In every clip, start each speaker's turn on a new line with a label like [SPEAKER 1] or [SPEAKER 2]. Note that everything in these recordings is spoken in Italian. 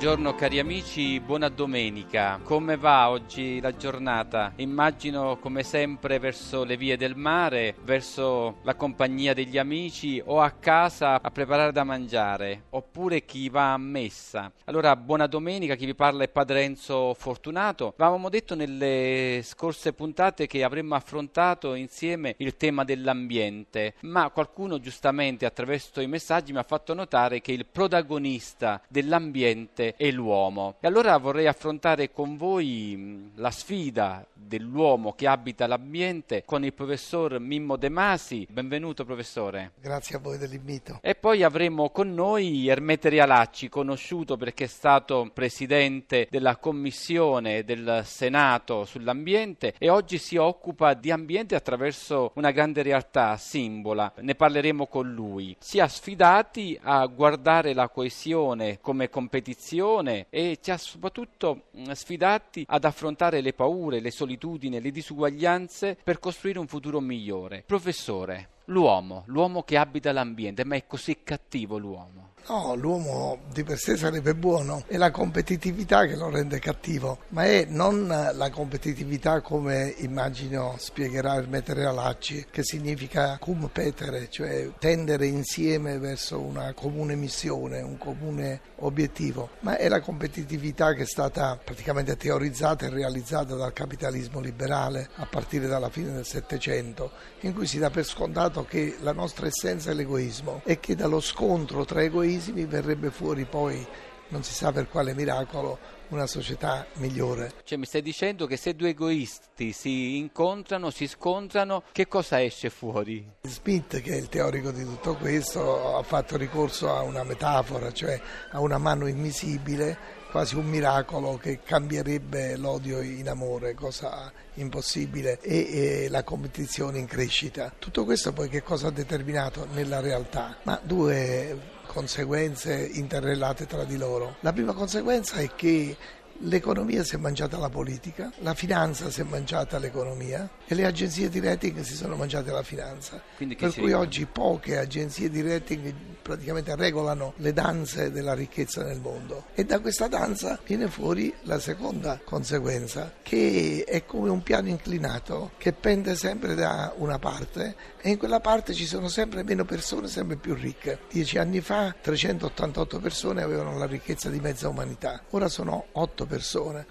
[SPEAKER 1] Buongiorno cari amici, buona domenica. Come va oggi la giornata? Immagino come sempre verso le vie del mare, verso la compagnia degli amici o a casa a preparare da mangiare, oppure chi va a messa. Allora, buona domenica, chi vi parla è Padre Enzo Fortunato. Avevamo detto nelle scorse puntate che avremmo affrontato insieme il tema dell'ambiente, ma qualcuno giustamente attraverso i messaggi mi ha fatto notare che il protagonista dell'ambiente e l'uomo. E allora vorrei affrontare con voi la sfida dell'uomo che abita l'ambiente con il professor Mimmo De Masi. Benvenuto professore.
[SPEAKER 2] Grazie a voi dell'invito.
[SPEAKER 1] E poi avremo con noi Ermete Rialacci, conosciuto perché è stato presidente della commissione del Senato sull'ambiente e oggi si occupa di ambiente attraverso una grande realtà, Simbola. Ne parleremo con lui. Si ha sfidati a guardare la coesione come competizione passione e ci ha soprattutto sfidati ad affrontare le paure, le solitudini, le disuguaglianze per costruire un futuro migliore. Professore, l'uomo, l'uomo che abita l'ambiente, ma è così cattivo l'uomo?
[SPEAKER 2] No, l'uomo di per sé sarebbe buono, è la competitività che lo rende cattivo, ma è non la competitività come immagino spiegherà il Metere Alacci, che significa cum petere, cioè tendere insieme verso una comune missione, un comune obiettivo, ma è la competitività che è stata praticamente teorizzata e realizzata dal capitalismo liberale a partire dalla fine del Settecento, in cui si dà per scontato che la nostra essenza è l'egoismo e che dallo scontro tra egoismo egoismi verrebbe fuori poi, non si sa per quale miracolo, una società migliore.
[SPEAKER 1] Cioè mi stai dicendo che se due egoisti si incontrano, si scontrano, che cosa esce fuori?
[SPEAKER 2] Smith, che è il teorico di tutto questo, ha fatto ricorso a una metafora, cioè a una mano invisibile quasi un miracolo che cambierebbe l'odio in amore, cosa impossibile, e, e, la competizione in crescita. Tutto questo poi che cosa ha determinato nella realtà? Ma due conseguenze interrelate tra di loro. La prima conseguenza è che L'economia si è mangiata la politica, la finanza si è mangiata l'economia e le agenzie di rating si sono mangiate la finanza. Per cui oggi poche agenzie di rating praticamente regolano le danze della ricchezza nel mondo. E da questa danza viene fuori la seconda conseguenza, che è come un piano inclinato che pende sempre da una parte e in quella parte ci sono sempre meno persone, sempre più ricche. Dieci anni fa 388 persone avevano la ricchezza di mezza umanità, ora sono 8 persone,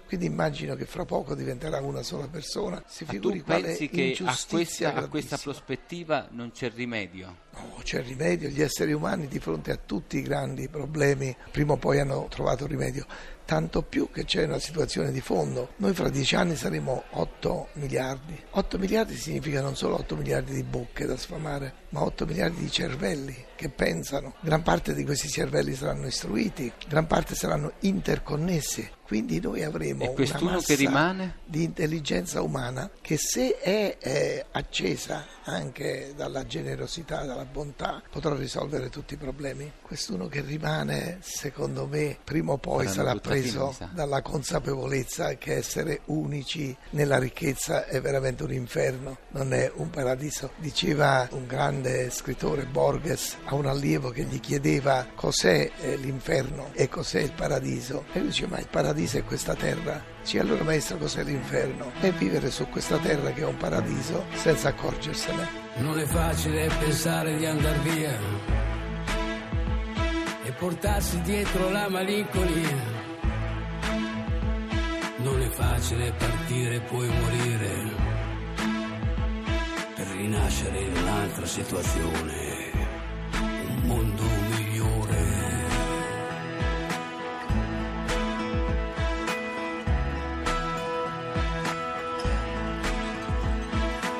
[SPEAKER 2] quindi immagino che fra poco diventerà una sola persona.
[SPEAKER 1] Si figuri Ma tu pensi che a questa, a questa prospettiva non c'è rimedio?
[SPEAKER 2] No, c'è rimedio, gli esseri umani di fronte a tutti i grandi problemi prima o poi hanno trovato rimedio tanto più che c'è una situazione di fondo. Noi fra dieci anni saremo 8 miliardi. 8 miliardi significa non solo 8 miliardi di bocche da sfamare, ma 8 miliardi di cervelli che pensano. Gran parte di questi cervelli saranno istruiti, gran parte saranno interconnessi. Quindi noi avremo una massa di intelligenza umana che se è, è accesa anche dalla generosità, dalla bontà, potrà risolvere tutti i problemi. Quest'uno che rimane, secondo me, prima o poi sarà preso dalla consapevolezza che essere unici nella ricchezza è veramente un inferno, non è un paradiso. Diceva un grande scrittore Borges a un allievo che gli chiedeva cos'è eh, l'inferno e cos'è il paradiso. E lui dice ma il paradiso è questa terra. Dice allora maestro cos'è l'inferno? È vivere su questa terra che è un paradiso senza accorgersene.
[SPEAKER 3] Non è facile pensare di andar via e portarsi dietro la malinconia. Non è facile partire e poi morire per rinascere in un'altra situazione mondo migliore.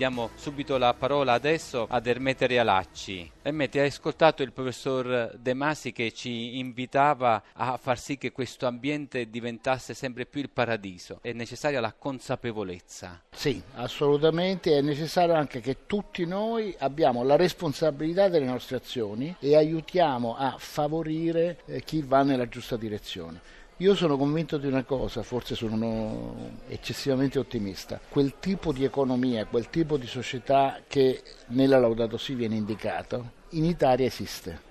[SPEAKER 1] Diamo subito la parola adesso ad Ermete Realacci. Ermete, hai ascoltato il professor De Masi che ci invitava a far sì che questo ambiente diventasse sempre più il paradiso. È necessaria la consapevolezza.
[SPEAKER 4] Sì, assolutamente. È necessario anche che tutti noi abbiamo la responsabilità delle nostre azioni e aiutiamo a favorire eh, chi va nella giusta direzione. Io sono convinto di una cosa, forse sono eccessivamente ottimista, quel tipo di economia, quel tipo di società che nella Laudato Si viene indicato, in Italia esiste.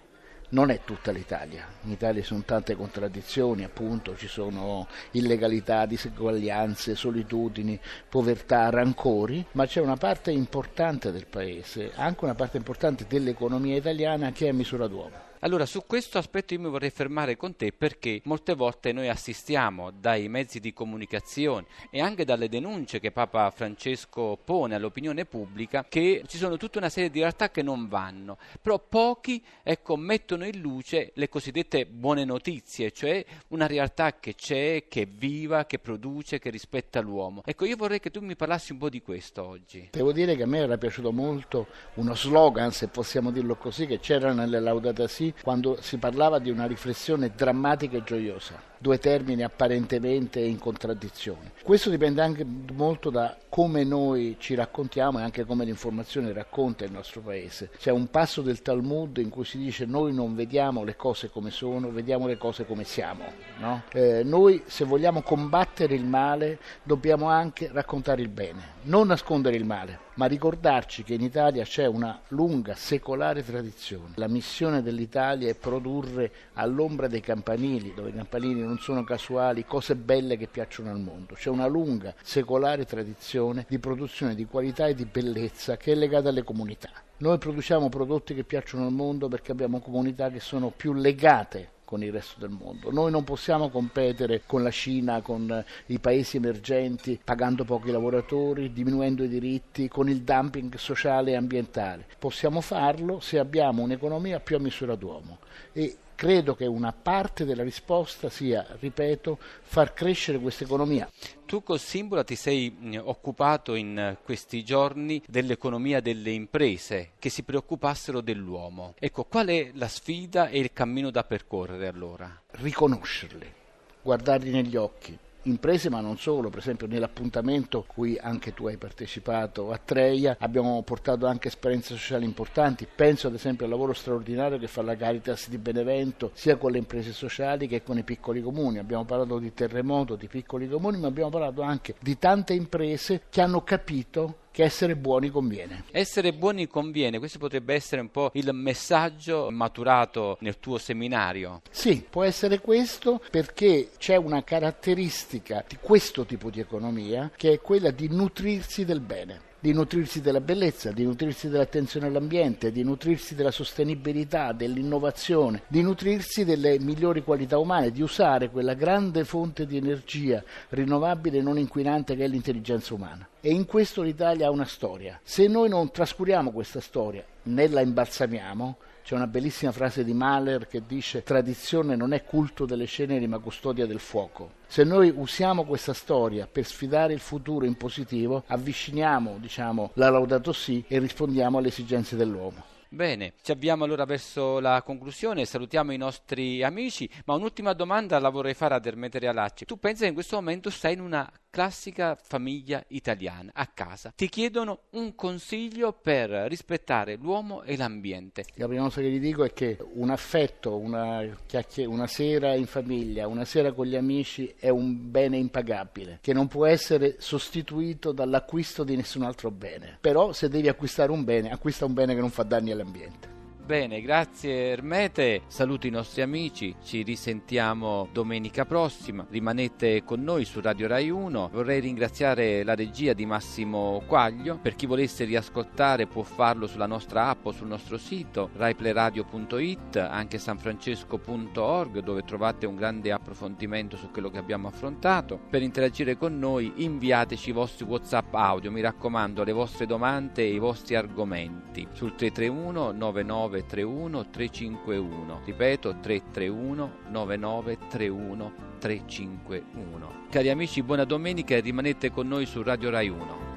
[SPEAKER 4] Non è tutta l'Italia, in Italia ci sono tante contraddizioni, appunto, ci sono illegalità, diseguaglianze, solitudini, povertà, rancori, ma c'è una parte importante del paese, anche una parte importante dell'economia italiana che è a misura d'uomo.
[SPEAKER 1] Allora, su questo aspetto io mi vorrei fermare con te perché molte volte noi assistiamo dai mezzi di comunicazione e anche dalle denunce che Papa Francesco pone all'opinione pubblica che ci sono tutta una serie di realtà che non vanno, però pochi ecco, mettono in luce le cosiddette buone notizie, cioè una realtà che c'è, che è viva, che produce, che rispetta l'uomo. Ecco, io vorrei che tu mi parlassi un po' di questo oggi.
[SPEAKER 4] Devo dire che a me era piaciuto molto uno slogan, se possiamo dirlo così, che c'era nelle Laudata Si quando si parlava di una riflessione drammatica e gioiosa due termini apparentemente in contraddizione. Questo dipende anche molto da come noi ci raccontiamo e anche come l'informazione racconta il nostro paese. C'è un passo del Talmud in cui si dice noi non vediamo le cose come sono, vediamo le cose come siamo. No? Eh, noi se vogliamo combattere il male dobbiamo anche raccontare il bene, non nascondere il male, ma ricordarci che in Italia c'è una lunga secolare tradizione. La missione dell'Italia è produrre all'ombra dei campanili, dove i campanili non sono casuali, cose belle che piacciono al mondo. C'è una lunga, secolare tradizione di produzione di qualità e di bellezza che è legata alle comunità. Noi produciamo prodotti che piacciono al mondo perché abbiamo comunità che sono più legate con il resto del mondo. Noi non possiamo competere con la Cina, con i paesi emergenti, pagando pochi lavoratori, diminuendo i diritti, con il dumping sociale e ambientale. Possiamo farlo se abbiamo un'economia più a misura d'uomo e credo che una parte della risposta sia, ripeto, far crescere questa economia.
[SPEAKER 1] Tu col Simbola ti sei mm, occupato in questi giorni dell'economia delle imprese che si preoccupassero dell'uomo. Ecco, qual è la sfida e il cammino da percorrere allora?
[SPEAKER 4] Riconoscerle, guardarli negli occhi, imprese ma non solo, per esempio nell'appuntamento cui anche tu hai partecipato a Treia abbiamo portato anche esperienze sociali importanti, penso ad esempio al lavoro straordinario che fa la Caritas di Benevento sia con le imprese sociali che con i piccoli comuni, abbiamo parlato di terremoto, di piccoli comuni ma abbiamo parlato anche di tante imprese che hanno capito che essere buoni conviene.
[SPEAKER 1] Essere buoni conviene, questo potrebbe essere un po' il messaggio maturato nel tuo seminario.
[SPEAKER 4] Sì, può essere questo perché c'è una caratteristica di questo tipo di economia che è quella di nutrirsi del bene di nutrirsi della bellezza, di nutrirsi dell'attenzione all'ambiente, di nutrirsi della sostenibilità, dell'innovazione, di nutrirsi delle migliori qualità umane, di usare quella grande fonte di energia rinnovabile e non inquinante che è l'intelligenza umana. E in questo l'Italia ha una storia. Se noi non trascuriamo questa storia, né la imbalsamiamo, c'è una bellissima frase di Mahler che dice tradizione non è culto delle ceneri ma custodia del fuoco. Se noi usiamo questa storia per sfidare il futuro in positivo, avviciniamo diciamo, la Laudato Si e rispondiamo alle esigenze dell'uomo.
[SPEAKER 1] Bene, ci avviamo allora verso la conclusione, salutiamo i nostri amici, ma un'ultima domanda la vorrei fare ad Ermete Realacci. Tu pensi che in questo momento stai in una classica famiglia italiana, a casa. Ti chiedono un consiglio per rispettare l'uomo e l'ambiente.
[SPEAKER 4] La prima cosa che gli dico è che un affetto, una, una sera in famiglia, una sera con gli amici è un bene impagabile, che non può essere sostituito dall'acquisto di nessun altro bene. Però se devi acquistare un bene, acquista un bene che non fa danni all'ambiente.
[SPEAKER 1] Bene, grazie Ermete, saluto i nostri amici, ci risentiamo domenica prossima, rimanete con noi su Radio Rai 1, vorrei ringraziare la regia di Massimo Quaglio, per chi volesse riascoltare può farlo sulla nostra app o sul nostro sito raiplayradio.it, anche sanfrancesco.org dove trovate un grande approfondimento su quello che abbiamo affrontato, per interagire con noi inviateci i vostri whatsapp audio, mi raccomando le vostre domande e i vostri argomenti. Sul 331 99 9931 351. Ripeto 331 9931 351. Cari amici, buona domenica e rimanete con noi su Radio Rai 1.